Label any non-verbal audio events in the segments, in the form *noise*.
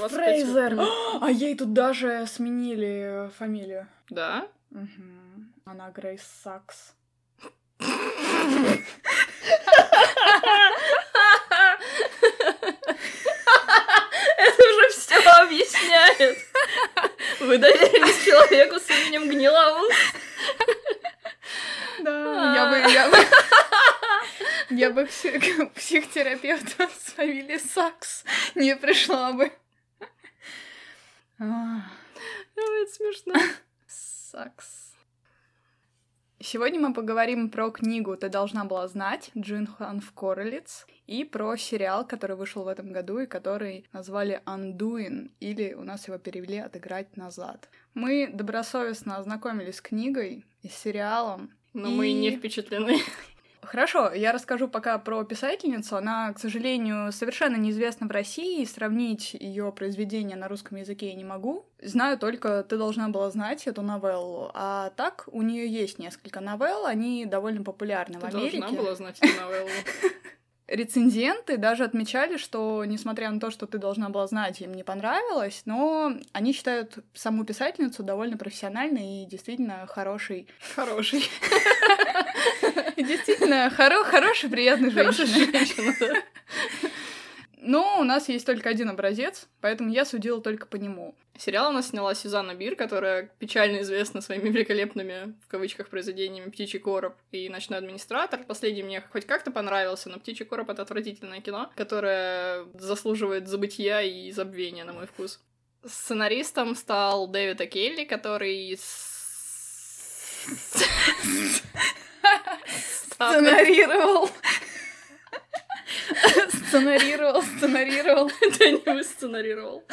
Грейс Фрейзер. *gasps* А ей тут даже сменили фамилию. Да? Угу. Она Грейс Сакс. Это уже все объясняет. Вы доверились человеку с именем Гнилаус. Да, я бы, я бы, я бы к психотерапевту *laughs* с фамилией Сакс не пришла бы. Это смешно. *laughs* Сакс. Сегодня мы поговорим про книгу «Ты должна была знать» Джин Ханф Королиц и про сериал, который вышел в этом году и который назвали «Undoing» или у нас его перевели «Отыграть назад». Мы добросовестно ознакомились с книгой и с сериалом. Но и... мы не впечатлены. Хорошо, я расскажу пока про писательницу. Она, к сожалению, совершенно неизвестна в России, и сравнить ее произведение на русском языке я не могу. Знаю только, ты должна была знать эту новеллу. А так, у нее есть несколько новелл, они довольно популярны ты в Америке. Ты должна была знать эту новеллу. *laughs* Рецензенты даже отмечали, что, несмотря на то, что ты должна была знать, им не понравилось, но они считают саму писательницу довольно профессиональной и действительно хорошей. Хорошей. *laughs* Действительно, хоро хороший, приятный женщина. Но у нас есть только один образец, поэтому я судила только по нему. Сериал у нас сняла Сюзанна Бир, которая печально известна своими великолепными, в кавычках, произведениями «Птичий короб» и «Ночной администратор». Последний мне хоть как-то понравился, но «Птичий короб» — это отвратительное кино, которое заслуживает забытия и забвения, на мой вкус. Сценаристом стал Дэвид Акелли, который... Сценарировал *laughs* Сценарировал, сценарировал. Да не вы сценарировал.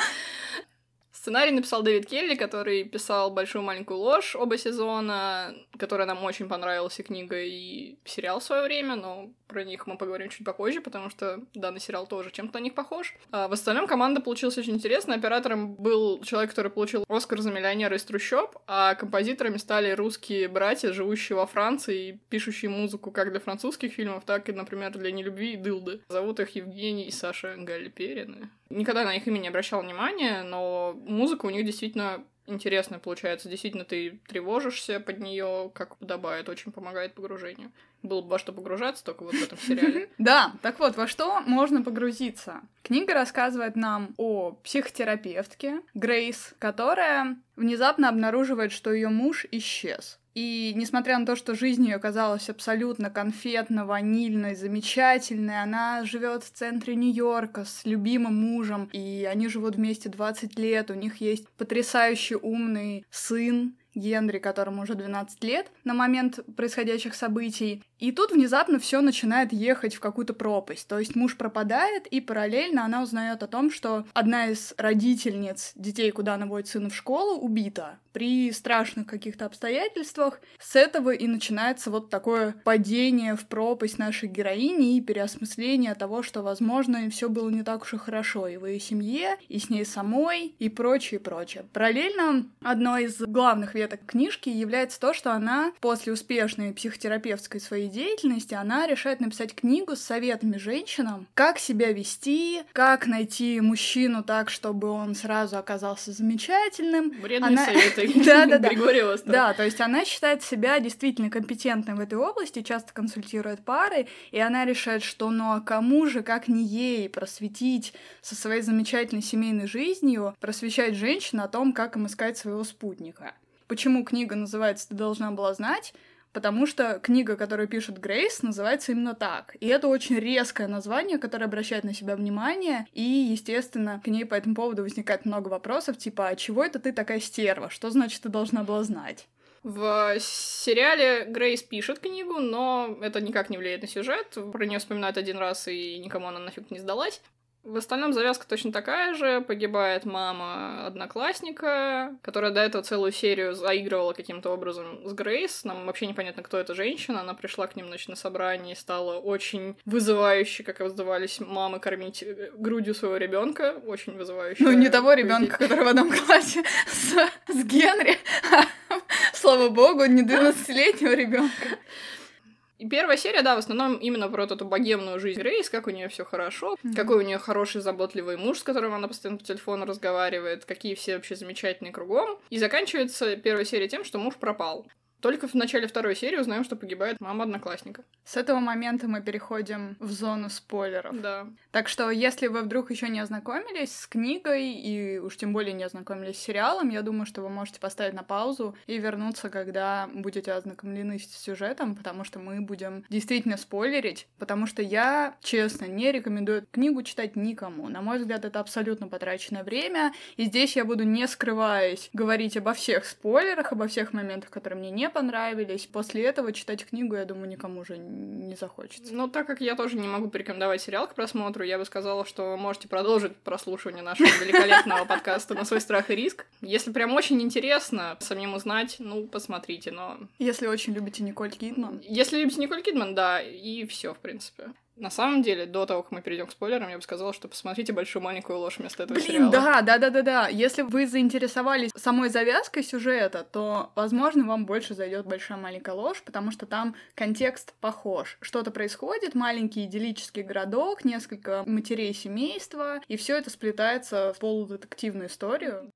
Сценарий написал Дэвид Келли, который писал «Большую маленькую ложь» оба сезона, которая нам очень понравилась и книга, и сериал в свое время, но про них мы поговорим чуть попозже, потому что данный сериал тоже чем-то на них похож. А в остальном команда получилась очень интересная. Оператором был человек, который получил Оскар за миллионера из трущоб, а композиторами стали русские братья, живущие во Франции и пишущие музыку как для французских фильмов, так и, например, для «Нелюбви» и «Дылды». Зовут их Евгений и Саша Гальперины. Никогда на их имя не обращал внимания, но музыка у них действительно интересная получается. Действительно, ты тревожишься под нее, как подобает, очень помогает погружению. Было бы во что погружаться, только вот в этом сериале. *laughs* Да, так вот, во что можно погрузиться? Книга рассказывает нам о психотерапевтке Грейс, которая внезапно обнаруживает, что ее муж исчез. И несмотря на то, что жизнь ее казалась абсолютно конфетно-ванильной, замечательной, она живет в центре Нью-Йорка с любимым мужем, и они живут вместе 20 лет, у них есть потрясающий умный сын, Генри, которому уже 12 лет на момент происходящих событий. И тут внезапно все начинает ехать в какую-то пропасть. То есть муж пропадает, и параллельно она узнает о том, что одна из родительниц детей, куда она водит сына в школу, убита при страшных каких-то обстоятельствах. С этого и начинается вот такое падение в пропасть нашей героини и переосмысление того, что, возможно, все было не так уж и хорошо и в ее семье, и с ней самой, и прочее, прочее. Параллельно одной из главных веток книжки является то, что она после успешной психотерапевтской своей деятельности, она решает написать книгу с советами женщинам, как себя вести, как найти мужчину так, чтобы он сразу оказался замечательным. Вредные она... советы *laughs* да, да, да. Григория. Да, то есть она считает себя действительно компетентной в этой области, часто консультирует пары, и она решает, что ну а кому же, как не ей, просветить со своей замечательной семейной жизнью, просвещать женщин о том, как им искать своего спутника. Почему книга называется «Ты должна была знать»? Потому что книга, которую пишет Грейс, называется именно так. И это очень резкое название, которое обращает на себя внимание, и, естественно, к ней по этому поводу возникает много вопросов, типа, а чего это ты такая стерва? Что значит ты должна была знать? В сериале Грейс пишет книгу, но это никак не влияет на сюжет. Про нее вспоминают один раз, и никому она нафиг не сдалась. В остальном завязка точно такая же. Погибает мама одноклассника, которая до этого целую серию заигрывала каким-то образом с Грейс. Нам вообще непонятно, кто эта женщина. Она пришла к ним значит, на собрание и стала очень вызывающе, как издавались мамы, кормить э, грудью своего ребенка. Очень вызывающе. Ну, не того ребенка, который в одном классе *laughs* с, с Генри. *laughs* Слава богу, не 12-летнего ребенка. И первая серия, да, в основном именно про эту богемную жизнь Грейс, как у нее все хорошо, mm-hmm. какой у нее хороший, заботливый муж, с которым она постоянно по телефону разговаривает, какие все вообще замечательные кругом. И заканчивается первая серия тем, что муж пропал. Только в начале второй серии узнаем, что погибает мама одноклассника. С этого момента мы переходим в зону спойлеров. Да. Так что, если вы вдруг еще не ознакомились с книгой и уж тем более не ознакомились с сериалом, я думаю, что вы можете поставить на паузу и вернуться, когда будете ознакомлены с сюжетом, потому что мы будем действительно спойлерить, потому что я, честно, не рекомендую книгу читать никому. На мой взгляд, это абсолютно потраченное время, и здесь я буду, не скрываясь, говорить обо всех спойлерах, обо всех моментах, которые мне не понравились. После этого читать книгу, я думаю, никому уже не захочется. Ну, так как я тоже не могу порекомендовать сериал к просмотру, я бы сказала, что можете продолжить прослушивание нашего *laughs* великолепного подкаста на свой страх и риск. Если прям очень интересно самим узнать, ну, посмотрите, но... Если очень любите Николь Кидман. Если любите Николь Кидман, да, и все, в принципе. На самом деле, до того, как мы перейдем к спойлерам, я бы сказала, что посмотрите большую маленькую ложь вместо этого Блин, сериала. Да, да, да, да, да. Если вы заинтересовались самой завязкой сюжета, то, возможно, вам больше зайдет большая маленькая ложь, потому что там контекст похож. Что-то происходит, маленький идиллический городок, несколько матерей семейства, и все это сплетается в полудетективную историю.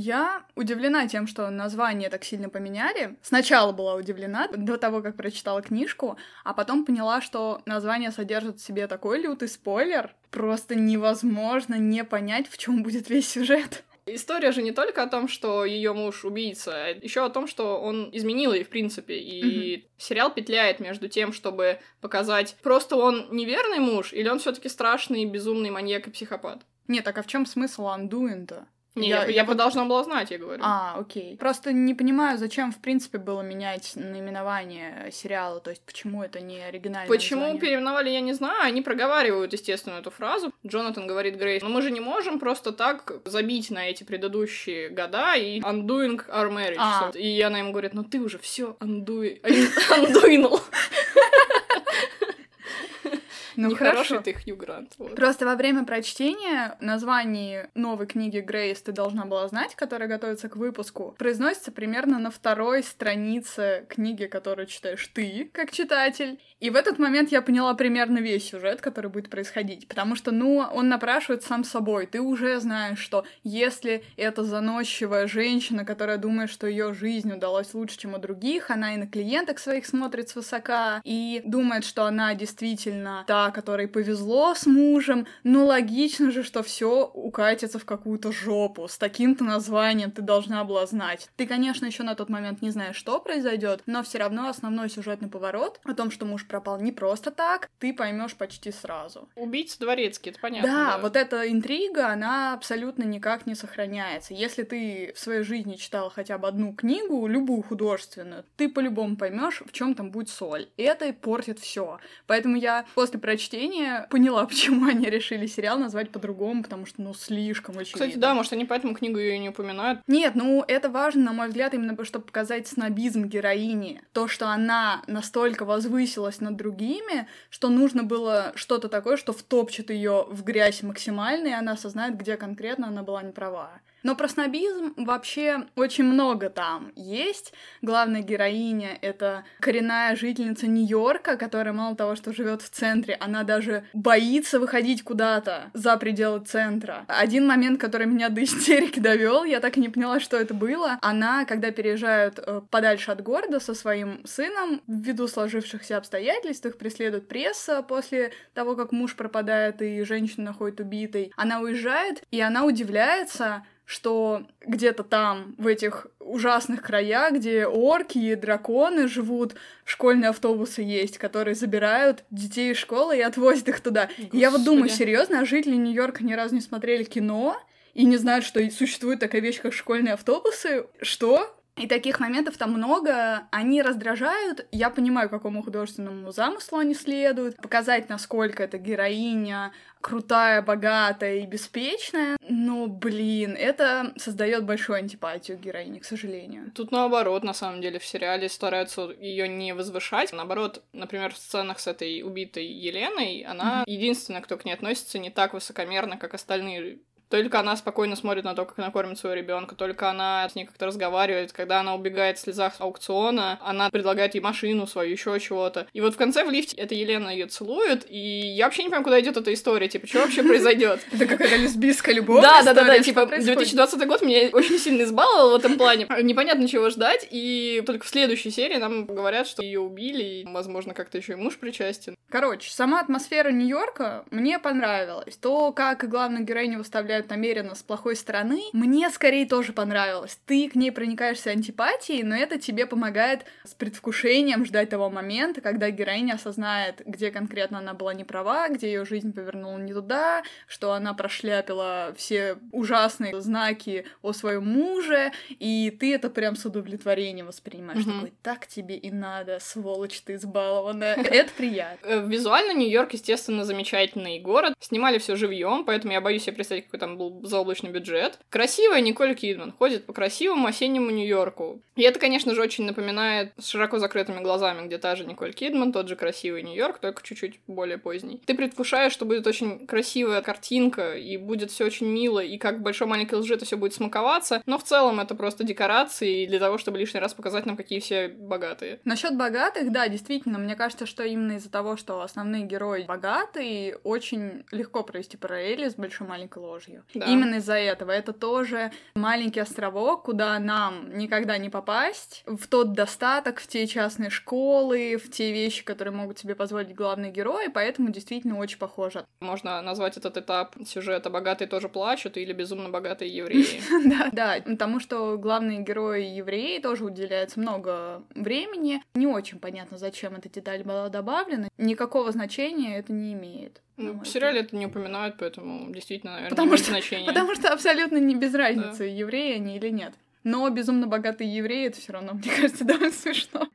Я удивлена тем, что название так сильно поменяли. Сначала была удивлена до того, как прочитала книжку, а потом поняла, что название содержит в себе такой лютый спойлер. Просто невозможно не понять, в чем будет весь сюжет. История же не только о том, что ее муж убийца, а еще о том, что он изменил ей, в принципе. И mm-hmm. сериал петляет между тем, чтобы показать, просто он неверный муж, или он все-таки страшный, безумный маньяк и психопат. Нет, так а в чем смысл Андуин-то? Не, я, я, я бы должна была знать, я говорю. А, окей. Просто не понимаю, зачем, в принципе, было менять наименование сериала, то есть почему это не оригинальное Почему название? переименовали, я не знаю, они проговаривают, естественно, эту фразу. Джонатан говорит Грейс, но мы же не можем просто так забить на эти предыдущие года и undoing our marriage. А. И она ему говорит, ну ты уже все undoing. *laughs* *laughs* Ну, хорошо. ты Хью Грант. Вот. Просто во время прочтения название новой книги Грейс ты должна была знать, которая готовится к выпуску, произносится примерно на второй странице книги, которую читаешь ты, как читатель. И в этот момент я поняла примерно весь сюжет, который будет происходить. Потому что, ну, он напрашивает сам собой. Ты уже знаешь, что если это заносчивая женщина, которая думает, что ее жизнь удалась лучше, чем у других, она и на клиенток своих смотрит свысока, и думает, что она действительно та, которой повезло с мужем, ну логично же, что все укатится в какую-то жопу. С таким-то названием ты должна была знать. Ты, конечно, еще на тот момент не знаешь, что произойдет, но все равно основной сюжетный поворот о том, что муж пропал не просто так, ты поймешь почти сразу. Убийца дворецкий, это понятно. Да, да, вот эта интрига, она абсолютно никак не сохраняется. Если ты в своей жизни читал хотя бы одну книгу, любую художественную, ты по-любому поймешь, в чем там будет соль. И это портит все. Поэтому я после прочтения чтения поняла, *laughs* почему они решили сериал назвать по-другому, потому что, ну, слишком очевидно. Кстати, да, может, они поэтому книгу ее не упоминают. Нет, ну, это важно, на мой взгляд, именно чтобы показать снобизм героини. То, что она настолько возвысилась над другими, что нужно было что-то такое, что втопчет ее в грязь максимально, и она осознает, где конкретно она была не права. Но про снобизм вообще очень много там есть. Главная героиня — это коренная жительница Нью-Йорка, которая мало того, что живет в центре, она даже боится выходить куда-то за пределы центра. Один момент, который меня до истерики довел, я так и не поняла, что это было. Она, когда переезжают э, подальше от города со своим сыном, ввиду сложившихся обстоятельств, их преследует пресса после того, как муж пропадает и женщину находит убитой. Она уезжает, и она удивляется, что где-то там, в этих ужасных краях, где орки и драконы живут, школьные автобусы есть, которые забирают детей из школы и отвозят их туда. Господи. И я вот думаю, серьезно, а жители Нью-Йорка ни разу не смотрели кино и не знают, что существует такая вещь, как школьные автобусы? Что? И таких моментов там много, они раздражают. Я понимаю, какому художественному замыслу они следуют. Показать, насколько эта героиня крутая, богатая и беспечная. Но, блин, это создает большую антипатию героине, к сожалению. Тут наоборот, на самом деле, в сериале стараются ее не возвышать. Наоборот, например, в сценах с этой убитой Еленой, она mm-hmm. единственная, кто к ней относится не так высокомерно, как остальные только она спокойно смотрит на то, как она кормит своего ребенка, только она с ней как-то разговаривает. Когда она убегает в слезах аукциона, она предлагает ей машину свою, еще чего-то. И вот в конце в лифте эта Елена ее целует, и я вообще не понимаю, куда идет эта история, типа, что вообще произойдет? *laughs* Это какая-то лесбийская любовь. Да, да, да, да, типа, 2020 год меня очень сильно избаловал в этом плане. Непонятно, чего ждать, и только в следующей серии нам говорят, что ее убили, и, возможно, как-то еще и муж причастен. Короче, сама атмосфера Нью-Йорка мне понравилась. То, как главную героиню выставляют представляют намеренно с плохой стороны, мне скорее тоже понравилось. Ты к ней проникаешься антипатией, но это тебе помогает с предвкушением ждать того момента, когда героиня осознает, где конкретно она была не права, где ее жизнь повернула не туда, что она прошляпила все ужасные знаки о своем муже, и ты это прям с удовлетворением воспринимаешь. Mm-hmm. Такой, так тебе и надо, сволочь ты избалованная. *laughs* Это приятно. Э, визуально Нью-Йорк, естественно, замечательный город. Снимали все живьем, поэтому я боюсь себе представить, какой там был заоблачный бюджет. Красивая Николь Кидман ходит по красивому осеннему Нью-Йорку. И это, конечно же, очень напоминает с широко закрытыми глазами, где та же Николь Кидман, тот же красивый Нью-Йорк, только чуть-чуть более поздний. Ты предвкушаешь, что будет очень красивая картинка, и будет все очень мило, и как большой маленькой лжи это все будет смаковаться, но в целом это просто декорации для того, чтобы лишний раз показать нам, какие все богатые. Насчет богатых, да, действительно, мне кажется, что именно из-за того, что основные герои богатые, очень легко провести параллели с большой маленькой ложью Россию. Да. Именно из-за этого. Это тоже маленький островок, куда нам никогда не попасть. В тот достаток, в те частные школы, в те вещи, которые могут себе позволить главные герои, поэтому действительно очень похоже. Можно назвать этот этап сюжета «Богатые тоже плачут» или «Безумно богатые евреи». *laughs* Да, да, потому что главные герои евреи тоже уделяется много времени. Не очень понятно, зачем эта деталь была добавлена. Никакого значения это не имеет. Ну, в сериале это не упоминают, поэтому действительно, наверное, потому что, значение. Потому что абсолютно не без разницы, да. евреи они или нет. Но безумно богатые евреи это все равно, мне кажется, *laughs* довольно смешно.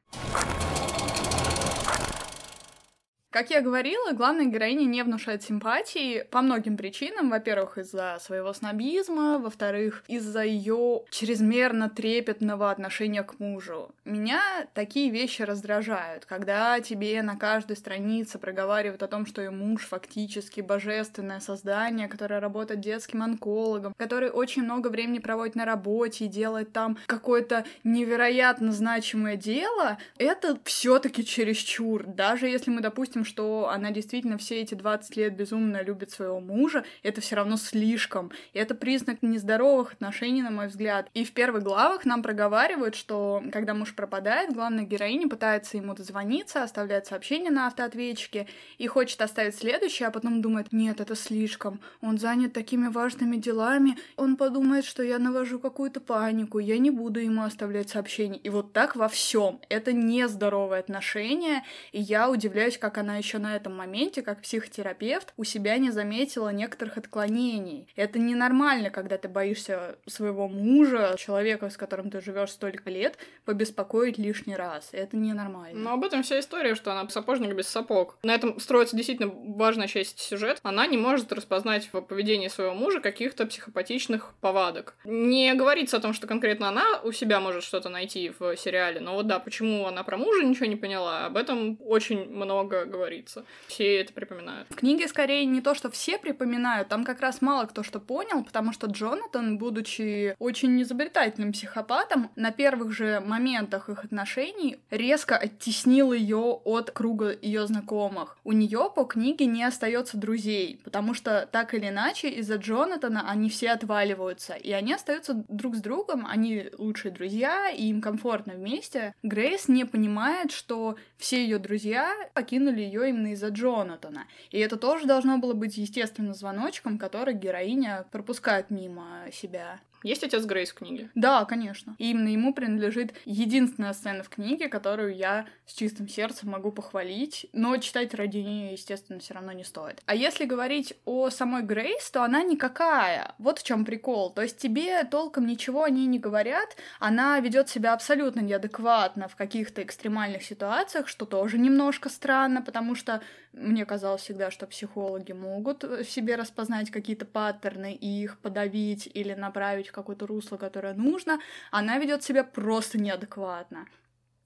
Как я говорила, главная героиня не внушает симпатии по многим причинам. Во-первых, из-за своего снобизма, во-вторых, из-за ее чрезмерно трепетного отношения к мужу. Меня такие вещи раздражают, когда тебе на каждой странице проговаривают о том, что ее муж фактически божественное создание, которое работает детским онкологом, который очень много времени проводит на работе и делает там какое-то невероятно значимое дело, это все-таки чересчур. Даже если мы, допустим, что она действительно все эти 20 лет безумно любит своего мужа, это все равно слишком. И это признак нездоровых отношений, на мой взгляд. И в первых главах нам проговаривают, что когда муж пропадает, главная героиня пытается ему дозвониться, оставляет сообщение на автоответчике и хочет оставить следующее, а потом думает, нет, это слишком, он занят такими важными делами, он подумает, что я навожу какую-то панику, я не буду ему оставлять сообщение. И вот так во всем. Это нездоровое отношение, и я удивляюсь, как она она еще на этом моменте, как психотерапевт, у себя не заметила некоторых отклонений. Это ненормально, когда ты боишься своего мужа, человека, с которым ты живешь столько лет, побеспокоить лишний раз. Это ненормально. Но об этом вся история, что она сапожник без сапог. На этом строится действительно важная часть сюжета. Она не может распознать в поведении своего мужа каких-то психопатичных повадок. Не говорится о том, что конкретно она у себя может что-то найти в сериале, но вот да, почему она про мужа ничего не поняла, об этом очень много говорится говорится. Все это припоминают. В книге скорее не то, что все припоминают, там как раз мало кто что понял, потому что Джонатан, будучи очень изобретательным психопатом, на первых же моментах их отношений резко оттеснил ее от круга ее знакомых. У нее по книге не остается друзей, потому что так или иначе из-за Джонатана они все отваливаются, и они остаются друг с другом, они лучшие друзья, и им комфортно вместе. Грейс не понимает, что все ее друзья покинули ее именно из-за Джонатана. И это тоже должно было быть естественным звоночком, который героиня пропускает мимо себя. Есть отец Грейс в книге? Да, конечно. И именно ему принадлежит единственная сцена в книге, которую я с чистым сердцем могу похвалить, но читать ради нее, естественно, все равно не стоит. А если говорить о самой Грейс, то она никакая. Вот в чем прикол. То есть тебе толком ничего о ней не говорят, она ведет себя абсолютно неадекватно в каких-то экстремальных ситуациях, что тоже немножко странно, потому что мне казалось всегда, что психологи могут в себе распознать какие-то паттерны и их подавить или направить какое-то русло, которое нужно. Она ведет себя просто неадекватно.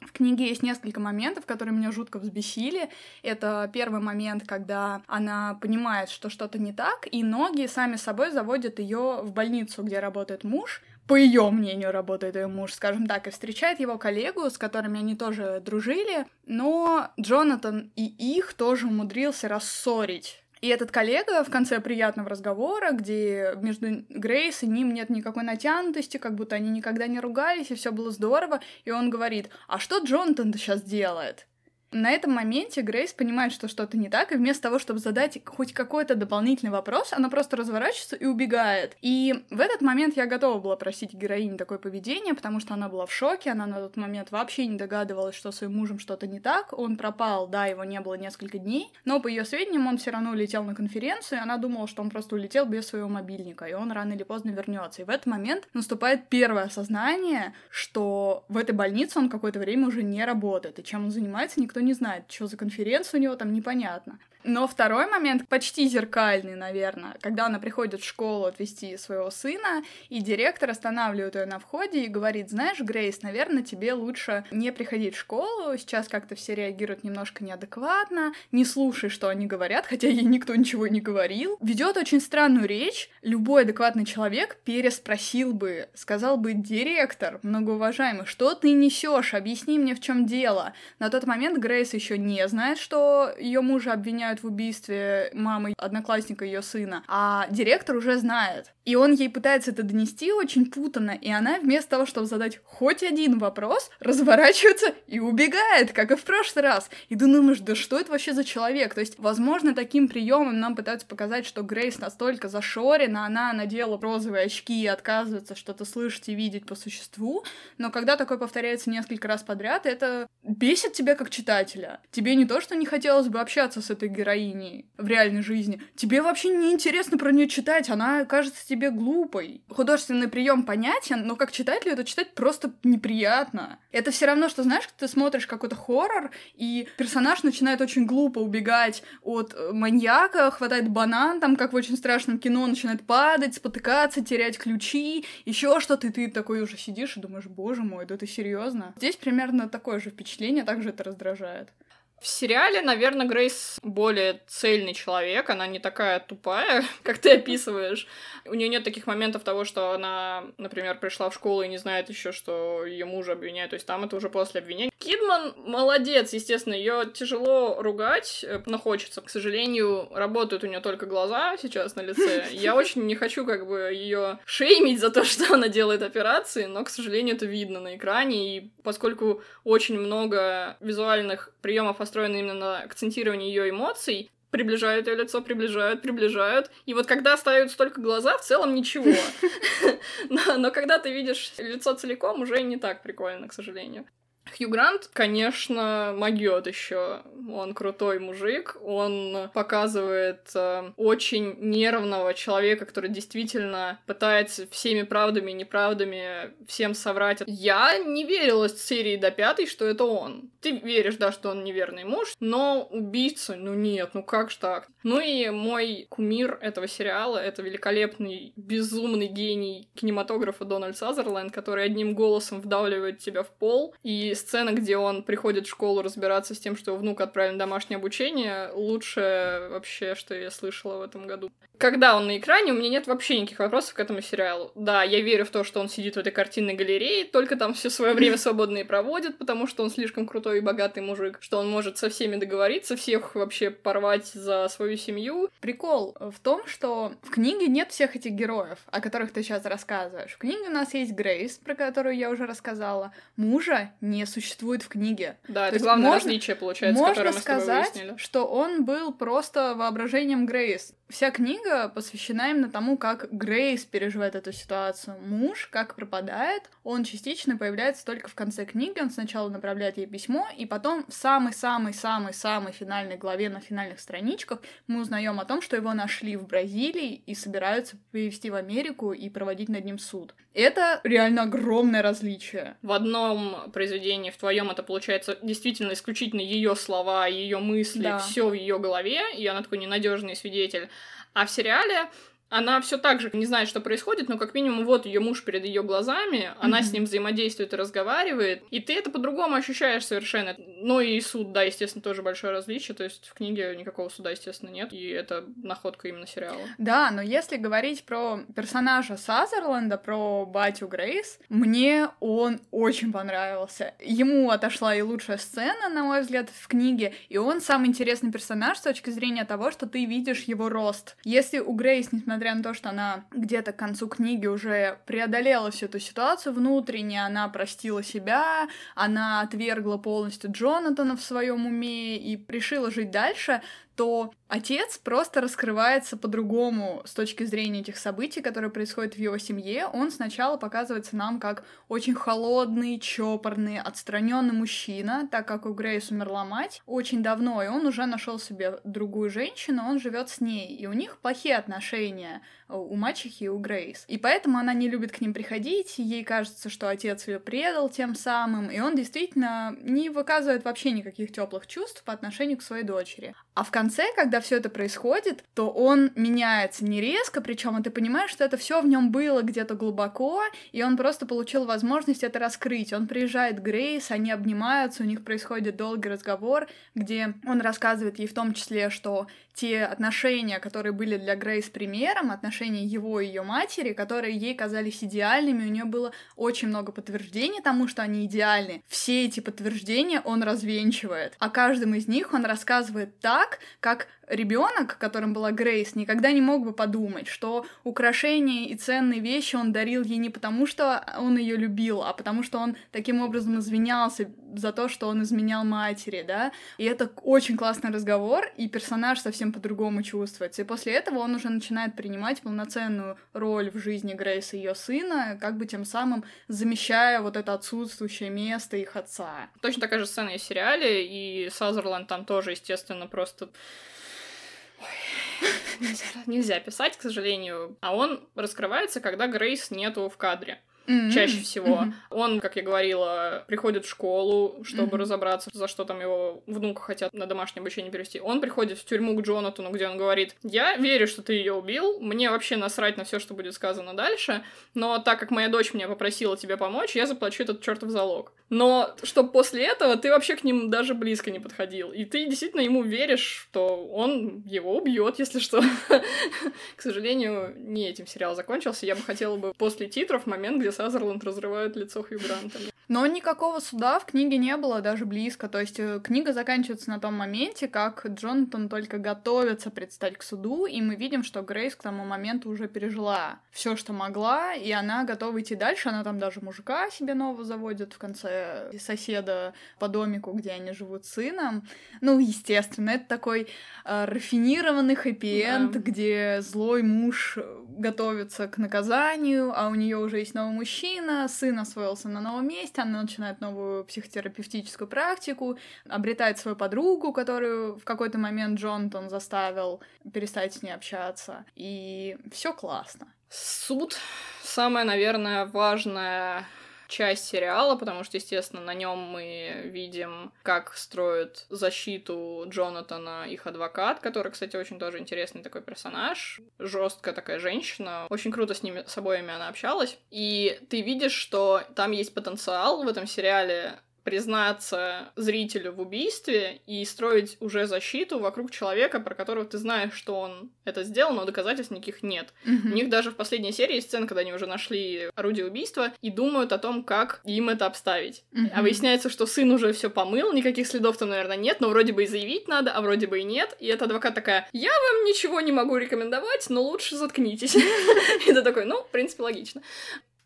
В книге есть несколько моментов, которые меня жутко взбесили. Это первый момент, когда она понимает, что что-то не так, и ноги сами собой заводят ее в больницу, где работает муж. По ее мнению, работает ее муж, скажем так, и встречает его коллегу, с которыми они тоже дружили, но Джонатан и их тоже умудрился рассорить. И этот коллега в конце приятного разговора, где между Грейс и ним нет никакой натянутости, как будто они никогда не ругались, и все было здорово, и он говорит, а что Джонатан сейчас делает? На этом моменте Грейс понимает, что что-то не так, и вместо того, чтобы задать хоть какой-то дополнительный вопрос, она просто разворачивается и убегает. И в этот момент я готова была простить героине такое поведение, потому что она была в шоке, она на тот момент вообще не догадывалась, что с своим мужем что-то не так. Он пропал, да, его не было несколько дней, но по ее сведениям он все равно улетел на конференцию, и она думала, что он просто улетел без своего мобильника, и он рано или поздно вернется. И в этот момент наступает первое осознание, что в этой больнице он какое-то время уже не работает, и чем он занимается, никто никто не знает, что за конференция у него там, непонятно. Но второй момент почти зеркальный, наверное, когда она приходит в школу отвезти своего сына, и директор останавливает ее на входе и говорит, знаешь, Грейс, наверное, тебе лучше не приходить в школу, сейчас как-то все реагируют немножко неадекватно, не слушай, что они говорят, хотя ей никто ничего не говорил. Ведет очень странную речь, любой адекватный человек переспросил бы, сказал бы, директор, многоуважаемый, что ты несешь, объясни мне, в чем дело. На тот момент Грейс еще не знает, что ее мужа обвиняют в убийстве мамы одноклассника ее сына, а директор уже знает. И он ей пытается это донести очень путанно, и она вместо того, чтобы задать хоть один вопрос, разворачивается и убегает, как и в прошлый раз. И ты думаешь, да что это вообще за человек? То есть, возможно, таким приемом нам пытаются показать, что Грейс настолько зашорена, она надела розовые очки и отказывается что-то слышать и видеть по существу, но когда такое повторяется несколько раз подряд, это бесит тебя как читателя. Тебе не то, что не хотелось бы общаться с этой героиней в реальной жизни, тебе вообще не интересно про нее читать, она кажется тебе глупой. Художественный прием понятен, но как читателю это читать просто неприятно. Это все равно, что, знаешь, ты смотришь какой-то хоррор, и персонаж начинает очень глупо убегать от э, маньяка, хватает банан, там, как в очень страшном кино, начинает падать, спотыкаться, терять ключи, еще что-то, и ты такой уже сидишь и думаешь, боже мой, да ты серьезно? Здесь примерно такое же впечатление, также это раздражает. В сериале, наверное, Грейс более цельный человек, она не такая тупая, *laughs* как ты описываешь. У нее нет таких моментов того, что она, например, пришла в школу и не знает еще, что ее мужа обвиняют. То есть там это уже после обвинения. Кидман молодец, естественно, ее тяжело ругать, э, но хочется. К сожалению, работают у нее только глаза сейчас на лице. *laughs* Я очень не хочу как бы ее шеймить за то, *laughs* что она делает операции, но, к сожалению, это видно на экране. И поскольку очень много визуальных приемов построены именно на акцентировании ее эмоций, приближают ее лицо, приближают, приближают. И вот когда остаются только глаза, в целом ничего. *laughs* Но, но когда ты видишь лицо целиком, уже не так прикольно, к сожалению. Хью Грант, конечно, могет еще. Он крутой мужик. Он показывает э, очень нервного человека, который действительно пытается всеми правдами и неправдами всем соврать. Я не верила с серии до пятой, что это он. Ты веришь, да, что он неверный муж, но убийца, ну нет, ну как ж так? Ну и мой кумир этого сериала — это великолепный, безумный гений кинематографа Дональд Сазерленд, который одним голосом вдавливает тебя в пол и сцена, где он приходит в школу разбираться с тем, что его внук отправлен на домашнее обучение, лучшее вообще, что я слышала в этом году. Когда он на экране, у меня нет вообще никаких вопросов к этому сериалу. Да, я верю в то, что он сидит в этой картинной галерее, только там все свое время *laughs* свободное проводит, потому что он слишком крутой и богатый мужик, что он может со всеми договориться, всех вообще порвать за свою семью. Прикол в том, что в книге нет всех этих героев, о которых ты сейчас рассказываешь. В книге у нас есть Грейс, про которую я уже рассказала. Мужа не существует в книге. Да, То это главное можно, различие, получается, можно сказать, что он был просто воображением Грейс. Вся книга посвящена именно тому, как Грейс переживает эту ситуацию. Муж как пропадает, он частично появляется только в конце книги, он сначала направляет ей письмо, и потом в самой-самой-самой-самой финальной главе на финальных страничках мы узнаем о том, что его нашли в Бразилии и собираются привезти в Америку и проводить над ним суд. Это реально огромное различие. В одном произведении, в твоем это получается действительно исключительно ее слова, ее мысли, да. все в ее голове, и она такой ненадежный свидетель. А в сериале она все так же не знает, что происходит, но как минимум вот ее муж перед ее глазами, она mm-hmm. с ним взаимодействует и разговаривает, и ты это по-другому ощущаешь совершенно. Ну и суд, да, естественно, тоже большое различие, то есть в книге никакого суда, естественно, нет, и это находка именно сериала. Да, но если говорить про персонажа Сазерленда, про батю Грейс, мне он очень понравился. Ему отошла и лучшая сцена, на мой взгляд, в книге, и он самый интересный персонаж с точки зрения того, что ты видишь его рост. Если у Грейс, несмотря несмотря на то, что она где-то к концу книги уже преодолела всю эту ситуацию внутренне, она простила себя, она отвергла полностью Джонатана в своем уме и решила жить дальше, то отец просто раскрывается по-другому с точки зрения этих событий, которые происходят в его семье. Он сначала показывается нам как очень холодный, чопорный, отстраненный мужчина, так как у Грейс умерла мать очень давно, и он уже нашел себе другую женщину, он живет с ней, и у них плохие отношения у мачехи и у Грейс. И поэтому она не любит к ним приходить, ей кажется, что отец ее предал тем самым, и он действительно не выказывает вообще никаких теплых чувств по отношению к своей дочери. А в конце, когда все это происходит, то он меняется не резко, причем ты понимаешь, что это все в нем было где-то глубоко, и он просто получил возможность это раскрыть. Он приезжает к Грейс, они обнимаются, у них происходит долгий разговор, где он рассказывает ей в том числе, что те отношения, которые были для Грейс примером, отношения его и ее матери, которые ей казались идеальными, у нее было очень много подтверждений тому, что они идеальны. Все эти подтверждения он развенчивает. О каждом из них он рассказывает так, как ребенок, которым была Грейс, никогда не мог бы подумать, что украшения и ценные вещи он дарил ей не потому, что он ее любил, а потому что он таким образом извинялся за то, что он изменял матери, да. И это очень классный разговор, и персонаж совсем по-другому чувствуется. И после этого он уже начинает принимать полноценную роль в жизни Грейс и ее сына, как бы тем самым замещая вот это отсутствующее место их отца. Точно такая же сцена и в сериале, и Сазерленд там тоже, естественно, просто *laughs* нельзя писать, к сожалению. А он раскрывается, когда Грейс нету в кадре. Mm-hmm. Чаще всего. Mm-hmm. Он, как я говорила, приходит в школу, чтобы mm-hmm. разобраться, за что там его внука хотят на домашнее обучение перевести. Он приходит в тюрьму к Джонатану, где он говорит: Я верю, что ты ее убил, мне вообще насрать на все, что будет сказано дальше, но так как моя дочь меня попросила тебе помочь, я заплачу этот чертов залог. Но чтобы после этого ты вообще к ним даже близко не подходил. И ты действительно ему веришь, что он его убьет, если что. *laughs* К сожалению, не этим сериал закончился. Я бы хотела бы после титров момент, где Сазерленд разрывает лицо Хью Гранта. Но никакого суда в книге не было даже близко. То есть э, книга заканчивается на том моменте, как Джонатан только готовится предстать к суду, и мы видим, что Грейс к тому моменту уже пережила все, что могла, и она готова идти дальше. Она там даже мужика себе нового заводит в конце соседа по домику, где они живут с сыном. Ну, естественно, это такой э, рафинированный хэппи-энд, да. где злой муж готовится к наказанию, а у нее уже есть новый мужчина, сын освоился на новом месте, она начинает новую психотерапевтическую практику, обретает свою подругу, которую в какой-то момент Джонтон заставил перестать с ней общаться. И все классно. Суд самое, наверное, важное часть сериала, потому что, естественно, на нем мы видим, как строят защиту Джонатана их адвокат, который, кстати, очень тоже интересный такой персонаж. Жесткая такая женщина. Очень круто с ними с обоими она общалась. И ты видишь, что там есть потенциал в этом сериале признаться зрителю в убийстве и строить уже защиту вокруг человека, про которого ты знаешь, что он это сделал, но доказательств никаких нет. Mm-hmm. У них даже в последней серии есть сцена, когда они уже нашли орудие убийства и думают о том, как им это обставить. Mm-hmm. А выясняется, что сын уже все помыл, никаких следов там, наверное, нет, но вроде бы и заявить надо, а вроде бы и нет. И эта адвокат такая, я вам ничего не могу рекомендовать, но лучше заткнитесь. *laughs* И ты такой, ну, в принципе, логично.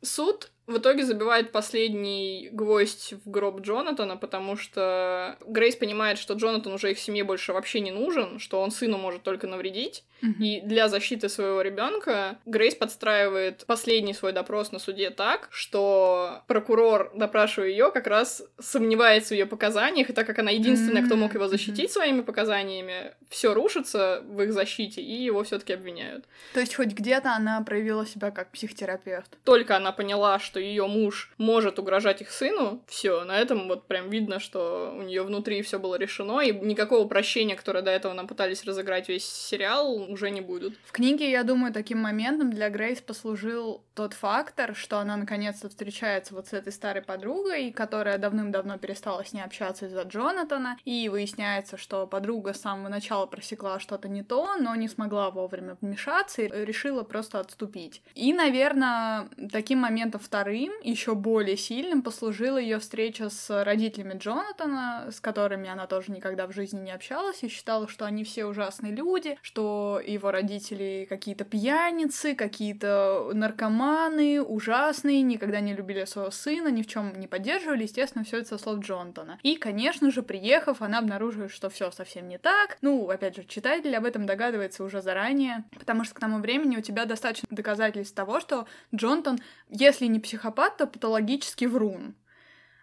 Суд в итоге забивает последний гвоздь в гроб Джонатана, потому что Грейс понимает, что Джонатан уже их семье больше вообще не нужен, что он сыну может только навредить. Мгм. И для защиты своего ребенка Грейс подстраивает последний свой допрос на суде так, что прокурор, допрашивая ее, как раз сомневается в ее показаниях, и так как она единственная, кто мог его защитить своими показаниями, все рушится в их защите, и его все-таки обвиняют. То есть хоть где-то она проявила себя как психотерапевт. Только она поняла, что ее муж может угрожать их сыну, все, на этом вот прям видно, что у нее внутри все было решено, и никакого прощения, которое до этого нам пытались разыграть весь сериал, уже не будут. В книге, я думаю, таким моментом для Грейс послужил тот фактор, что она наконец-то встречается вот с этой старой подругой, которая давным-давно перестала с ней общаться из-за Джонатана, и выясняется, что подруга с самого начала просекла что-то не то, но не смогла вовремя вмешаться и решила просто отступить. И, наверное, таким моментом вторым, еще более сильным, послужила ее встреча с родителями Джонатана, с которыми она тоже никогда в жизни не общалась и считала, что они все ужасные люди, что его родители какие-то пьяницы, какие-то наркоманы, ужасные, никогда не любили своего сына, ни в чем не поддерживали, естественно, все это со слов Джонатана. И, конечно же, приехав, она обнаруживает, что все совсем не так. Ну, опять же, читатель об этом догадывается уже заранее, потому что к тому времени у тебя достаточно доказательств того, что Джонатан, если не психопат, то патологический врун.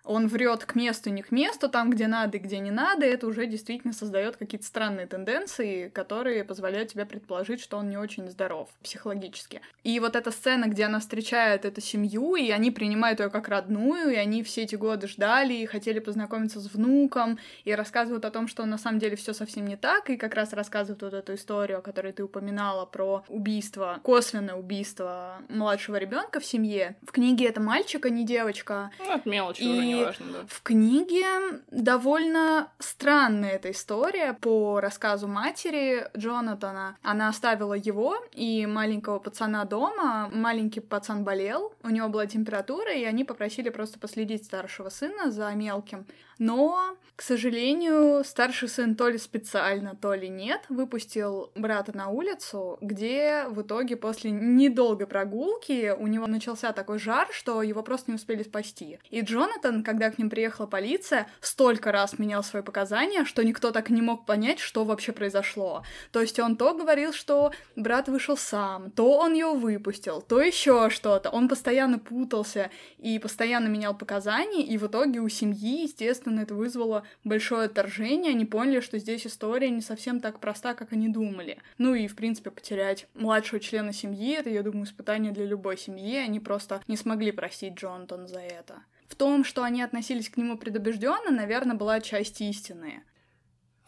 Он врет к месту не к месту, там, где надо и где не надо, это уже действительно создает какие-то странные тенденции, которые позволяют тебе предположить, что он не очень здоров психологически. И вот эта сцена, где она встречает эту семью, и они принимают ее как родную, и они все эти годы ждали и хотели познакомиться с внуком, и рассказывают о том, что на самом деле все совсем не так, и как раз рассказывают вот эту историю, о которой ты упоминала, про убийство, косвенное убийство младшего ребенка в семье. В книге это мальчик, а не девочка. Ну, это мелочи И уже не важно, да. В книге довольно странная эта история по рассказу матери Джонатана. Она оставила его и маленького пацана дома. Маленький пацан болел, у него была температура, и они попросили просто последить старшего сына за мелким. Но, к сожалению, старший сын то ли специально, то ли нет, выпустил брата на улицу, где в итоге после недолгой прогулки у него начался такой жар, что его просто не успели спасти. И Джонатан, когда к ним приехала полиция, столько раз менял свои показания, что никто так и не мог понять, что вообще произошло. То есть он то говорил, что брат вышел сам, то он его выпустил, то еще что-то. Он постоянно путался и постоянно менял показания, и в итоге у семьи, естественно, это вызвало большое отторжение. Они поняли, что здесь история не совсем так проста, как они думали. Ну и, в принципе, потерять младшего члена семьи, это, я думаю, испытание для любой семьи. Они просто не смогли простить Джонатана за это. В том, что они относились к нему предубежденно, наверное, была часть истины.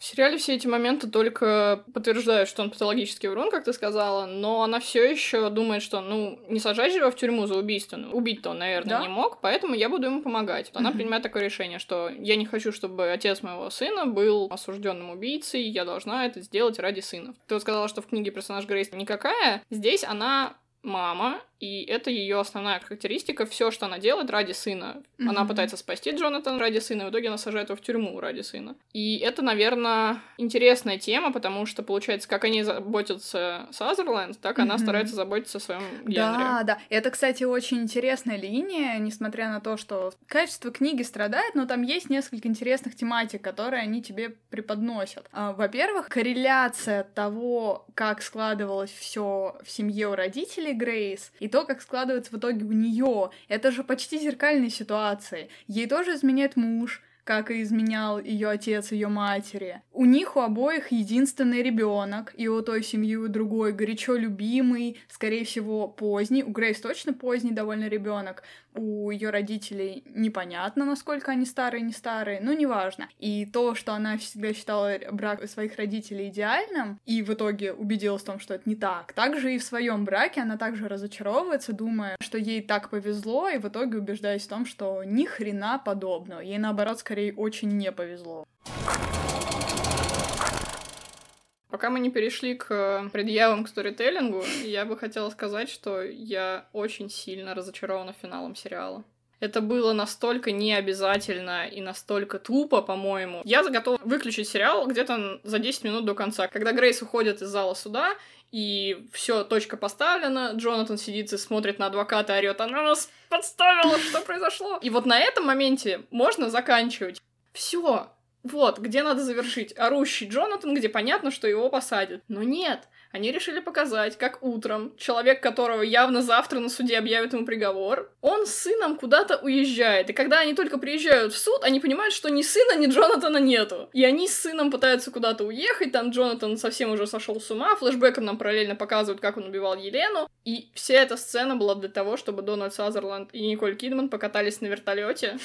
В сериале все эти моменты только подтверждают, что он патологический врун, как ты сказала, но она все еще думает, что, ну, не сажать же его в тюрьму за убийство. Ну, убить-то он, наверное, Да. не мог, поэтому я буду ему помогать. Она принимает такое решение, что я не хочу, чтобы отец моего сына был осужденным убийцей, я должна это сделать ради сына. Ты вот сказала, что в книге персонаж Грейс никакая. Здесь она мама, и это ее основная характеристика. Все, что она делает ради сына. Она Мгм. пытается спасти Джонатана ради сына, и в итоге она сажает его в тюрьму ради сына. И это, наверное, интересная тема, потому что, получается, как они заботятся Сазерленд, так она Мгм. старается заботиться о своем Генри. Да, да. Это, кстати, очень интересная линия, несмотря на то, что качество книги страдает, но там есть несколько интересных тематик, которые они тебе преподносят. А, Во-первых, корреляция того, как складывалось все в семье у родителей Грейс, и то, как складывается в итоге у нее. Это же почти зеркальные ситуации. Ей тоже изменяет муж, как и изменял ее отец ее матери. У них у обоих единственный ребенок, и у той семьи, и у другой горячо любимый, скорее всего, поздний. У Грейс точно поздний довольно ребенок. У ее родителей непонятно, насколько они старые, не старые, но неважно. И то, что она всегда считала брак своих родителей идеальным, и в итоге убедилась в том, что это не так. Также и в своем браке она также разочаровывается, думая, что ей так повезло, и в итоге убеждаясь в том, что ни хрена подобного. Ей наоборот скорее очень не повезло. Пока мы не перешли к э, предъявам к сторителлингу, я бы хотела сказать, что я очень сильно разочарована финалом сериала. Это было настолько необязательно и настолько тупо, по-моему. Я готов выключить сериал где-то за 10 минут до конца. Когда Грейс уходит из зала суда, и все, точка поставлена, Джонатан сидит и смотрит на адвоката, орет, она нас подставила, что произошло? И вот на этом моменте можно заканчивать. Все, вот, где надо завершить. Орущий Джонатан, где понятно, что его посадят. Но нет, они решили показать, как утром человек, которого явно завтра на суде объявят ему приговор, он с сыном куда-то уезжает. И когда они только приезжают в суд, они понимают, что ни сына, ни Джонатана нету. И они с сыном пытаются куда-то уехать, там Джонатан совсем уже сошел с ума, флешбеком нам параллельно показывают, как он убивал Елену. И вся эта сцена была для того, чтобы Дональд Сазерленд и Николь Кидман покатались на вертолете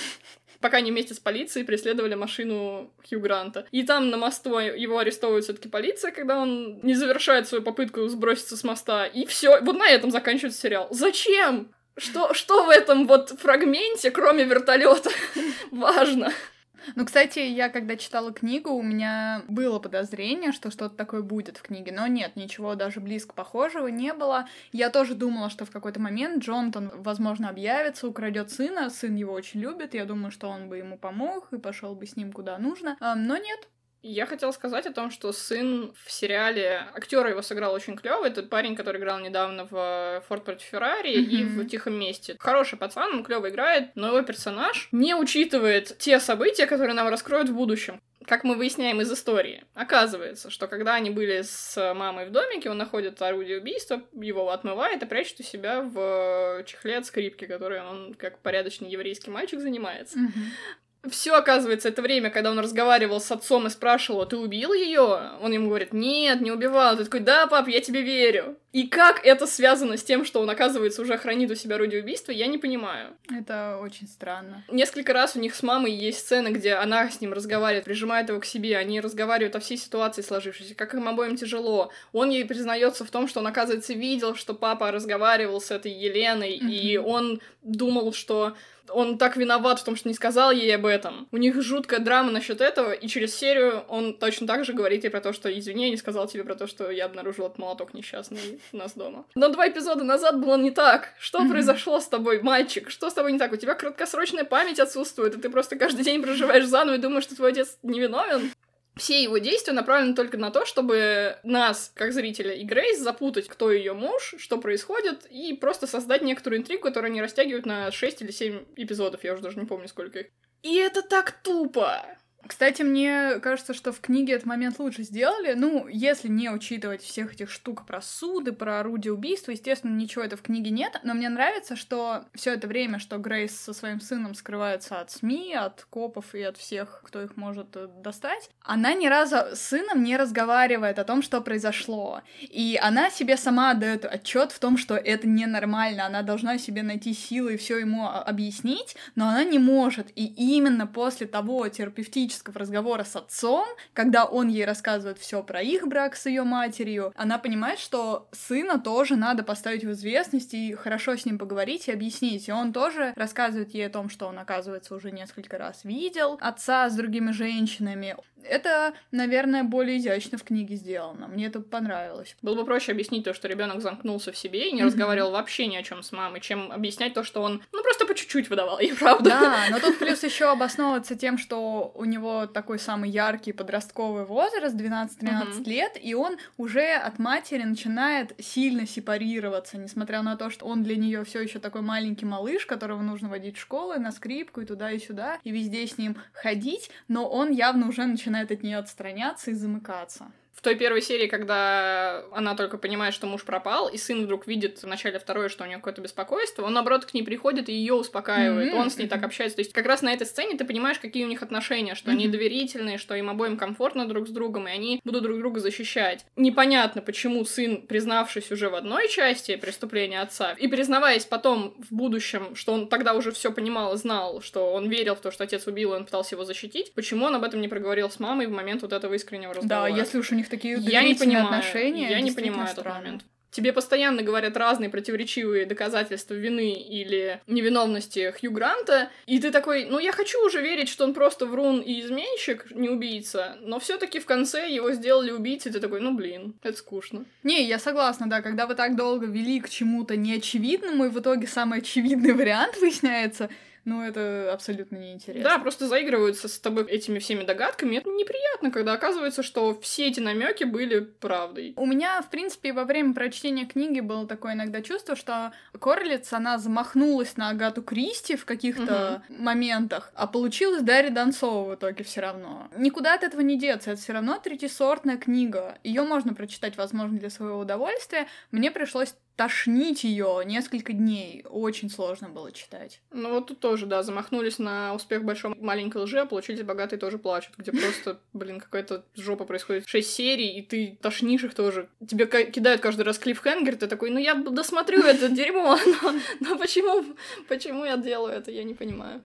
пока они вместе с полицией преследовали машину Хью Гранта. И там на мосту его арестовывает все-таки полиция, когда он не завершает свою попытку сброситься с моста. И все, вот на этом заканчивается сериал. Зачем? Что, что в этом вот фрагменте, кроме вертолета, *laughs* важно? Ну, кстати, я когда читала книгу, у меня было подозрение, что что-то такое будет в книге, но нет, ничего даже близко похожего не было. Я тоже думала, что в какой-то момент Джонатан, возможно, объявится, украдет сына, сын его очень любит, я думаю, что он бы ему помог и пошел бы с ним куда нужно, но нет, я хотела сказать о том, что сын в сериале, актер его сыграл очень клево. Это парень, который играл недавно в Форд против Феррари mm-hmm. и в Тихом месте. Хороший пацан, он клево играет, но его персонаж не учитывает те события, которые нам раскроют в будущем как мы выясняем из истории, оказывается, что когда они были с мамой в домике, он находит орудие убийства, его отмывает и прячет у себя в чехле от скрипки, которой он, как порядочный еврейский мальчик, занимается. Mm-hmm все, оказывается, это время, когда он разговаривал с отцом и спрашивал, ты убил ее? Он ему говорит, нет, не убивал. Ты такой, да, пап, я тебе верю. И как это связано с тем, что он, оказывается, уже хранит у себя орудие убийства, я не понимаю. Это очень странно. Несколько раз у них с мамой есть сцены, где она с ним разговаривает, прижимает его к себе, они разговаривают о всей ситуации сложившейся, как им обоим тяжело. Он ей признается в том, что он, оказывается, видел, что папа разговаривал с этой Еленой, mm-hmm. и он думал, что он так виноват в том, что не сказал ей об этом. У них жуткая драма насчет этого, и через серию он точно так же говорит ей про то, что извини, я не сказал тебе про то, что я обнаружил этот молоток несчастный у нас дома. Но два эпизода назад было не так. Что mm-hmm. произошло с тобой, мальчик? Что с тобой не так? У тебя краткосрочная память отсутствует, и ты просто каждый день проживаешь заново и думаешь, что твой отец невиновен все его действия направлены только на то, чтобы нас, как зрителя и Грейс, запутать, кто ее муж, что происходит, и просто создать некоторую интригу, которую они растягивают на 6 или 7 эпизодов, я уже даже не помню, сколько их. И это так тупо! Кстати, мне кажется, что в книге этот момент лучше сделали. Ну, если не учитывать всех этих штук про суды, про орудие убийства, естественно, ничего этого в книге нет. Но мне нравится, что все это время, что Грейс со своим сыном скрывается от СМИ, от копов и от всех, кто их может э, достать, она ни разу с сыном не разговаривает о том, что произошло. И она себе сама дает отчет в том, что это ненормально. Она должна себе найти силы и все ему объяснить, но она не может. И именно после того терапевтического романтического разговора с отцом, когда он ей рассказывает все про их брак с ее матерью, она понимает, что сына тоже надо поставить в известность и хорошо с ним поговорить и объяснить. И он тоже рассказывает ей о том, что он, оказывается, уже несколько раз видел отца с другими женщинами. Это, наверное, более изящно в книге сделано. Мне это понравилось. Было бы проще объяснить то, что ребенок замкнулся в себе и не mm-hmm. разговаривал вообще ни о чем с мамой, чем объяснять то, что он, ну, просто по чуть-чуть выдавал ей правду. Да, но тут *laughs* плюс еще обосновываться тем, что у него такой самый яркий подростковый возраст, 12-13 mm-hmm. лет, и он уже от матери начинает сильно сепарироваться, несмотря на то, что он для нее все еще такой маленький малыш, которого нужно водить в школу, на скрипку и туда и сюда, и везде с ним ходить, но он явно уже начинает от нее отстраняться и замыкаться в той первой серии, когда она только понимает, что муж пропал, и сын вдруг видит в начале второй, что у нее какое-то беспокойство, он, наоборот, к ней приходит и ее успокаивает, mm-hmm. он с ней так общается. То есть как раз на этой сцене ты понимаешь, какие у них отношения, что mm-hmm. они доверительные, что им обоим комфортно друг с другом, и они будут друг друга защищать. Непонятно, почему сын, признавшись уже в одной части преступления отца, и признаваясь потом в будущем, что он тогда уже все понимал и знал, что он верил в то, что отец убил, и он пытался его защитить, почему он об этом не проговорил с мамой в момент вот этого искреннего разговора? Да, если уж у них такие я не понимаю, отношения. Я не понимаю странно. этот момент. Тебе постоянно говорят разные противоречивые доказательства вины или невиновности Хью Гранта, и ты такой, ну я хочу уже верить, что он просто врун и изменщик, не убийца, но все таки в конце его сделали убийцей, ты такой, ну блин, это скучно. Не, я согласна, да, когда вы так долго вели к чему-то неочевидному, и в итоге самый очевидный *laughs* вариант выясняется, ну это абсолютно неинтересно. Да, просто заигрываются с тобой этими всеми догадками. Это неприятно, когда оказывается, что все эти намеки были правдой. У меня, в принципе, во время прочтения книги было такое иногда чувство, что Корлиц, она замахнулась на Агату Кристи в каких-то угу. моментах, а получилась Дарья Донцова в итоге все равно. Никуда от этого не деться, это все равно третьесортная книга. Ее можно прочитать, возможно, для своего удовольствия. Мне пришлось тошнить ее несколько дней. Очень сложно было читать. Ну вот тут тоже, да, замахнулись на успех большой маленькой лжи, а получили богатые тоже плачут, где просто, блин, какая-то жопа происходит. Шесть серий, и ты тошнишь их тоже. Тебе кидают каждый раз клиффхенгер, ты такой, ну я досмотрю это дерьмо, но, но почему, почему я делаю это, я не понимаю.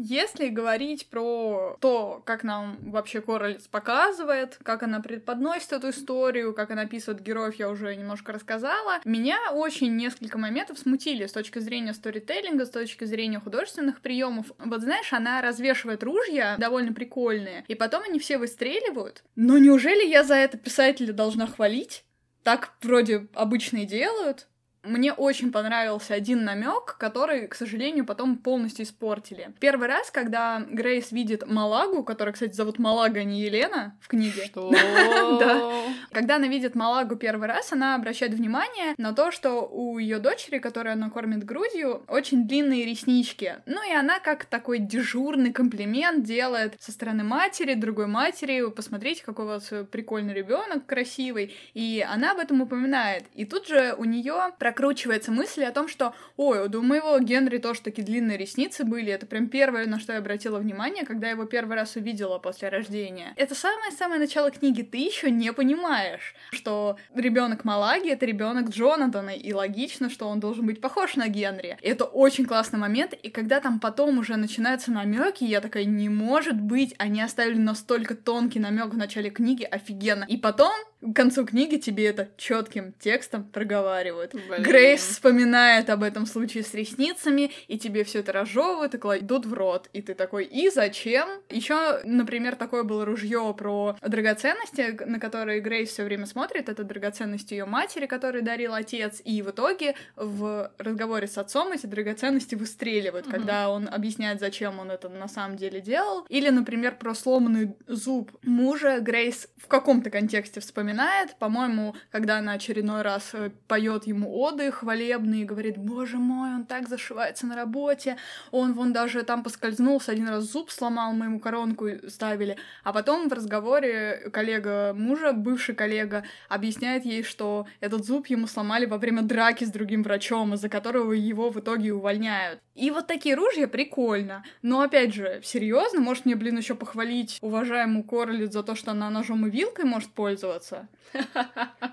Если говорить про то, как нам вообще Королец показывает, как она преподносит эту историю, как она описывает героев, я уже немножко рассказала. Меня очень несколько моментов смутили с точки зрения сторителлинга, с точки зрения художественных приемов. Вот знаешь, она развешивает ружья довольно прикольные, и потом они все выстреливают. Но неужели я за это писателя должна хвалить? Так вроде обычно и делают. Мне очень понравился один намек, который, к сожалению, потом полностью испортили. Первый раз, когда Грейс видит Малагу, которая, кстати, зовут Малага, а не Елена в книге. Что? *laughs* Да. Когда она видит Малагу первый раз, она обращает внимание на то, что у ее дочери, которую она кормит грудью, очень длинные реснички. Ну и она как такой дежурный комплимент делает со стороны матери, другой матери, посмотрите, какой у вас прикольный ребенок, красивый. И она об этом упоминает. И тут же у нее прокручивается мысль о том, что, ой, у моего Генри тоже такие длинные ресницы были. Это прям первое, на что я обратила внимание, когда я его первый раз увидела после рождения. Это самое-самое начало книги. Ты еще не понимаешь, что ребенок Малаги — это ребенок Джонатана, и логично, что он должен быть похож на Генри. И это очень классный момент, и когда там потом уже начинаются намеки, я такая, не может быть, они оставили настолько тонкий намек в начале книги, офигенно. И потом к концу книги тебе это четким текстом проговаривают. Блин. Грейс вспоминает об этом случае с ресницами, и тебе все это разжевывают и кладут в рот. И ты такой, и зачем? Еще, например, такое было ружье про драгоценности, на которые Грейс все время смотрит. Это драгоценности ее матери, которые дарил отец. И в итоге в разговоре с отцом эти драгоценности выстреливают, угу. когда он объясняет, зачем он это на самом деле делал. Или, например, про сломанный зуб мужа Грейс в каком-то контексте вспоминает по-моему, когда она очередной раз э, поет ему оды хвалебные, говорит, боже мой, он так зашивается на работе, он вон даже там поскользнулся, один раз зуб сломал, мы ему коронку ставили, а потом в разговоре коллега мужа, бывший коллега, объясняет ей, что этот зуб ему сломали во время драки с другим врачом, из-за которого его в итоге увольняют. И вот такие ружья прикольно. Но опять же, серьезно, может мне, блин, еще похвалить уважаемую Корлит за то, что она ножом и вилкой может пользоваться?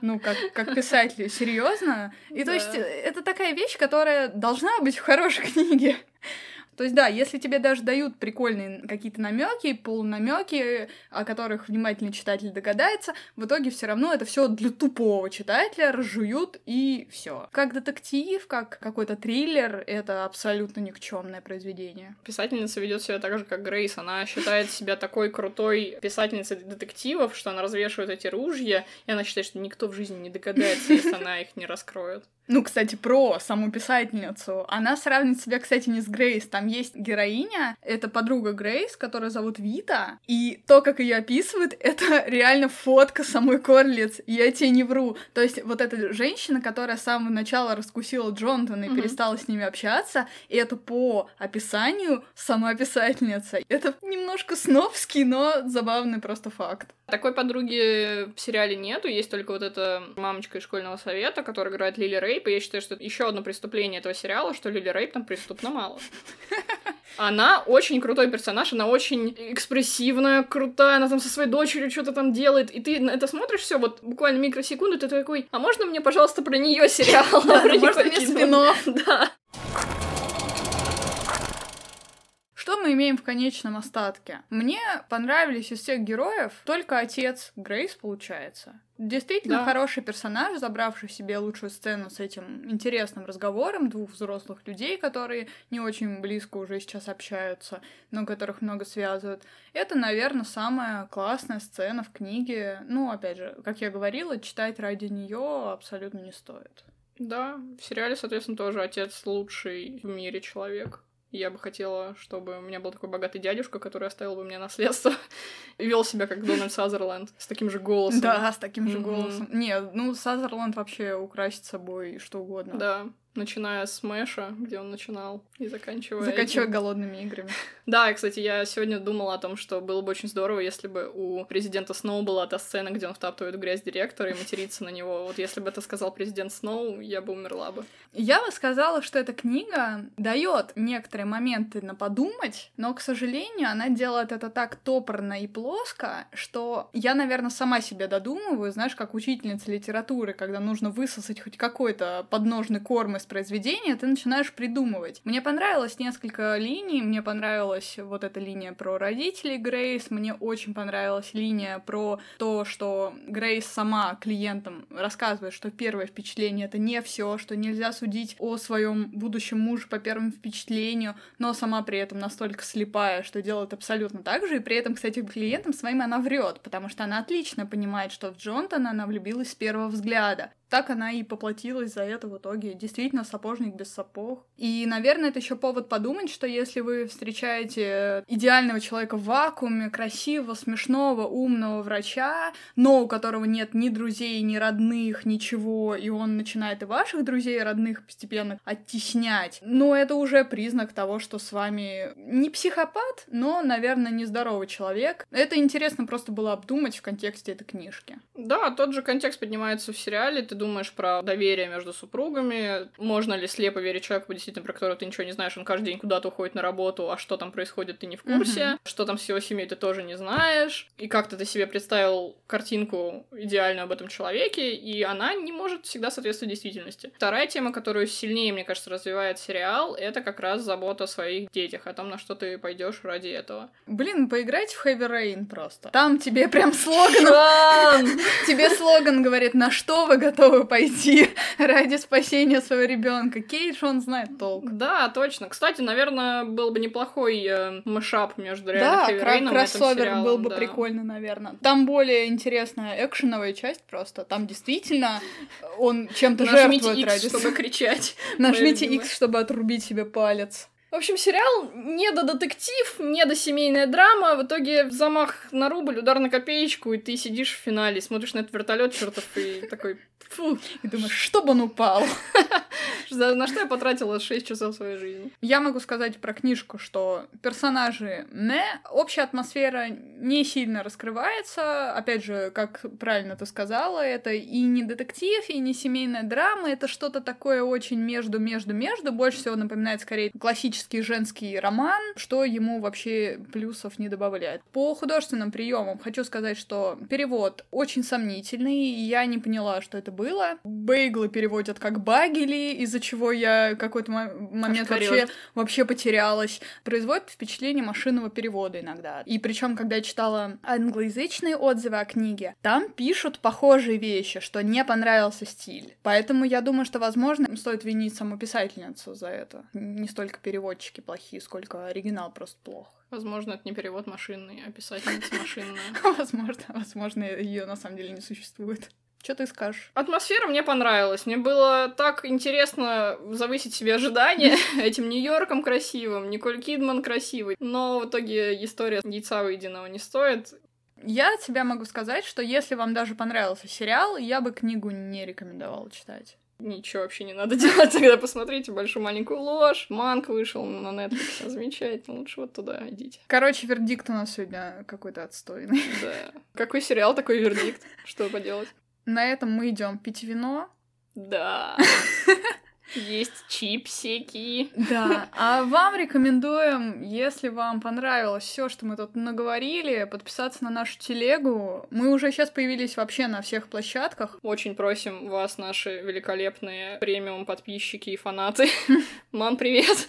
Ну, как, как писатель, серьезно? И. то есть это такая вещь, которая должна быть в хорошей *laughs* книге. То есть, да, если тебе даже дают прикольные какие-то намеки, полунамеки, о которых внимательный читатель догадается, в итоге все равно это все для тупого читателя разжуют и все. Как детектив, как какой-то триллер, это абсолютно никчемное произведение. Писательница ведет себя так же, как Грейс. Она считает себя такой крутой писательницей детективов, что она развешивает эти ружья, и она считает, что никто в жизни не догадается, если она их не раскроет. Ну, кстати, про саму писательницу. Она сравнивает себя, кстати, не с Грейс. Там есть героиня, это подруга Грейс, которая зовут Вита. И то, как ее описывают, *laughs* это реально фотка самой Корлиц. Я тебе не вру. То есть вот эта женщина, которая с самого начала раскусила Джонатана и mm-hmm. перестала с ними общаться, и это по описанию сама писательница. Это немножко сновский, но забавный просто факт. Такой подруги в сериале нету, есть только вот эта мамочка из школьного совета, которая играет Лили Рейп, и я считаю, что еще одно преступление этого сериала, что Лили Рейп там преступно мало. *laughs* Она очень крутой персонаж, она очень экспрессивная, крутая, она там со своей дочерью что-то там делает, и ты на это смотришь все вот буквально микросекунду, ты такой, а можно мне, пожалуйста, про нее сериал? *laughs* Можно мне спин *laughs* Да. Что мы имеем в конечном остатке? Мне понравились из всех героев только отец Грейс, получается. Действительно да. хороший персонаж, забравший себе лучшую сцену с этим интересным разговором двух взрослых людей, которые не очень близко уже сейчас общаются, но которых много связывают. Это, наверное, самая классная сцена в книге. Ну, опять же, как я говорила, читать ради нее абсолютно не стоит. Да, в сериале, соответственно, тоже отец лучший в мире человек. Я бы хотела, чтобы у меня был такой богатый дядюшка, который оставил бы мне наследство *laughs* и вел себя как Дональд Сазерленд с таким же голосом. Да, с таким же голосом. Не, ну Сазерленд вообще украсит собой что угодно. Да, начиная с Мэша, где он начинал, и заканчивая... Заканчивая голодными играми. *laughs* Да, и, кстати, я сегодня думала о том, что было бы очень здорово, если бы у президента Сноу была та сцена, где он втаптывает грязь директора и матерится на него. Вот если бы это сказал президент Сноу, я бы умерла бы. Я бы сказала, что эта книга дает некоторые моменты на подумать, но, к сожалению, она делает это так топорно и плоско, что я, наверное, сама себе додумываю, знаешь, как учительница литературы, когда нужно высосать хоть какой-то подножный корм из произведения, ты начинаешь придумывать. Мне понравилось несколько линий, мне понравилась вот эта линия про родителей Грейс, мне очень понравилась линия про то, что Грейс сама клиентам рассказывает, что первое впечатление это не все, что нельзя судить о своем будущем муже по первому впечатлению, но сама при этом настолько слепая, что делает абсолютно так же, и при этом, кстати, клиентам своим она врет, потому что она отлично понимает, что в Джонтона она влюбилась с первого взгляда так она и поплатилась за это в итоге. Действительно, сапожник без сапог. И, наверное, это еще повод подумать, что если вы встречаете идеального человека в вакууме, красивого, смешного, умного врача, но у которого нет ни друзей, ни родных, ничего, и он начинает и ваших друзей и родных постепенно оттеснять, ну, это уже признак того, что с вами не психопат, но, наверное, нездоровый человек. Это интересно просто было обдумать в контексте этой книжки. Да, тот же контекст поднимается в сериале. Ты думаешь про доверие между супругами, можно ли слепо верить человеку, действительно, про которого ты ничего не знаешь, он каждый день куда-то уходит на работу, а что там происходит, ты не в курсе, mm-hmm. что там с его семьей ты тоже не знаешь, и как-то ты себе представил картинку идеальную об этом человеке, и она не может всегда соответствовать действительности. Вторая тема, которую сильнее, мне кажется, развивает сериал, это как раз забота о своих детях, о том, на что ты пойдешь ради этого. Блин, поиграть в Heavy Rain просто. Там тебе прям *laughs* слоган... *laughs* Тебе слоган говорит, на что вы готовы пойти *laughs* ради спасения своего ребенка. Кейдж, он знает толк. Да, точно. Кстати, наверное, был бы неплохой э, мышап между Да, кра- кроссовер был бы да. прикольно, наверное. Там более интересная экшеновая часть просто. Там действительно он чем-то жертвует X, ради... чтобы кричать. *laughs* Нажмите X, чтобы отрубить себе палец. В общем, сериал не до детектив, не до семейная драма. В итоге замах на рубль, удар на копеечку, и ты сидишь в финале, смотришь на этот вертолет чертов и такой Фу. И думаешь, чтобы он упал. *laughs* На что я потратила 6 часов своей жизни? Я могу сказать про книжку, что персонажи не, общая атмосфера не сильно раскрывается. Опять же, как правильно ты сказала, это и не детектив, и не семейная драма, это что-то такое очень между-между-между. Больше всего напоминает скорее классический женский роман, что ему вообще плюсов не добавляет. По художественным приемам хочу сказать, что перевод очень сомнительный, я не поняла, что это было. Бейглы переводят как багели, из-за чего я какой-то момент вообще, вообще потерялась. Производит впечатление машинного перевода иногда. И причем, когда я читала англоязычные отзывы о книге, там пишут похожие вещи, что не понравился стиль. Поэтому я думаю, что, возможно, стоит винить саму писательницу за это. Не столько переводчики плохие, сколько оригинал просто плох. Возможно, это не перевод машинный, а писательница *laughs* машинная. Возможно, возможно, ее на самом деле не существует. Что ты скажешь? Атмосфера мне понравилась. Мне было так интересно завысить себе ожидания *laughs* этим Нью-Йорком красивым, Николь Кидман красивый. Но в итоге история яйца выеденного не стоит. Я тебе могу сказать, что если вам даже понравился сериал, я бы книгу не рекомендовала читать. Ничего вообще не надо *laughs* делать, тогда посмотрите «Большую маленькую ложь». Манк вышел на Netflix, *laughs* замечательно, лучше вот туда идите. Короче, вердикт у нас сегодня какой-то отстойный. *laughs* Да. Какой сериал, такой вердикт. Что поделать? На этом мы идем пить вино. Да. Есть чипсики. Да. А вам рекомендуем, если вам понравилось все, что мы тут наговорили, подписаться на нашу телегу. Мы уже сейчас появились вообще на всех площадках. Очень просим вас, наши великолепные премиум подписчики и фанаты. *laughs* Ман, привет!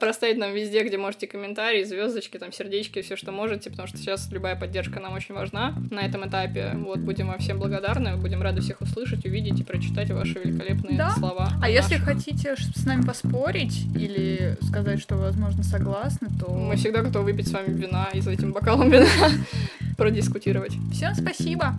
Проставить нам везде, где можете комментарии, звездочки, там сердечки, все, что можете, потому что сейчас любая поддержка нам очень важна на этом этапе. Вот, будем вам всем благодарны, будем рады всех услышать, увидеть и прочитать ваши великолепные да? слова. А наших. если хотите с нами поспорить или сказать, что, возможно, согласны, то... Мы всегда готовы выпить с вами вина и за этим бокалом вина *laughs* продискутировать. Всем спасибо!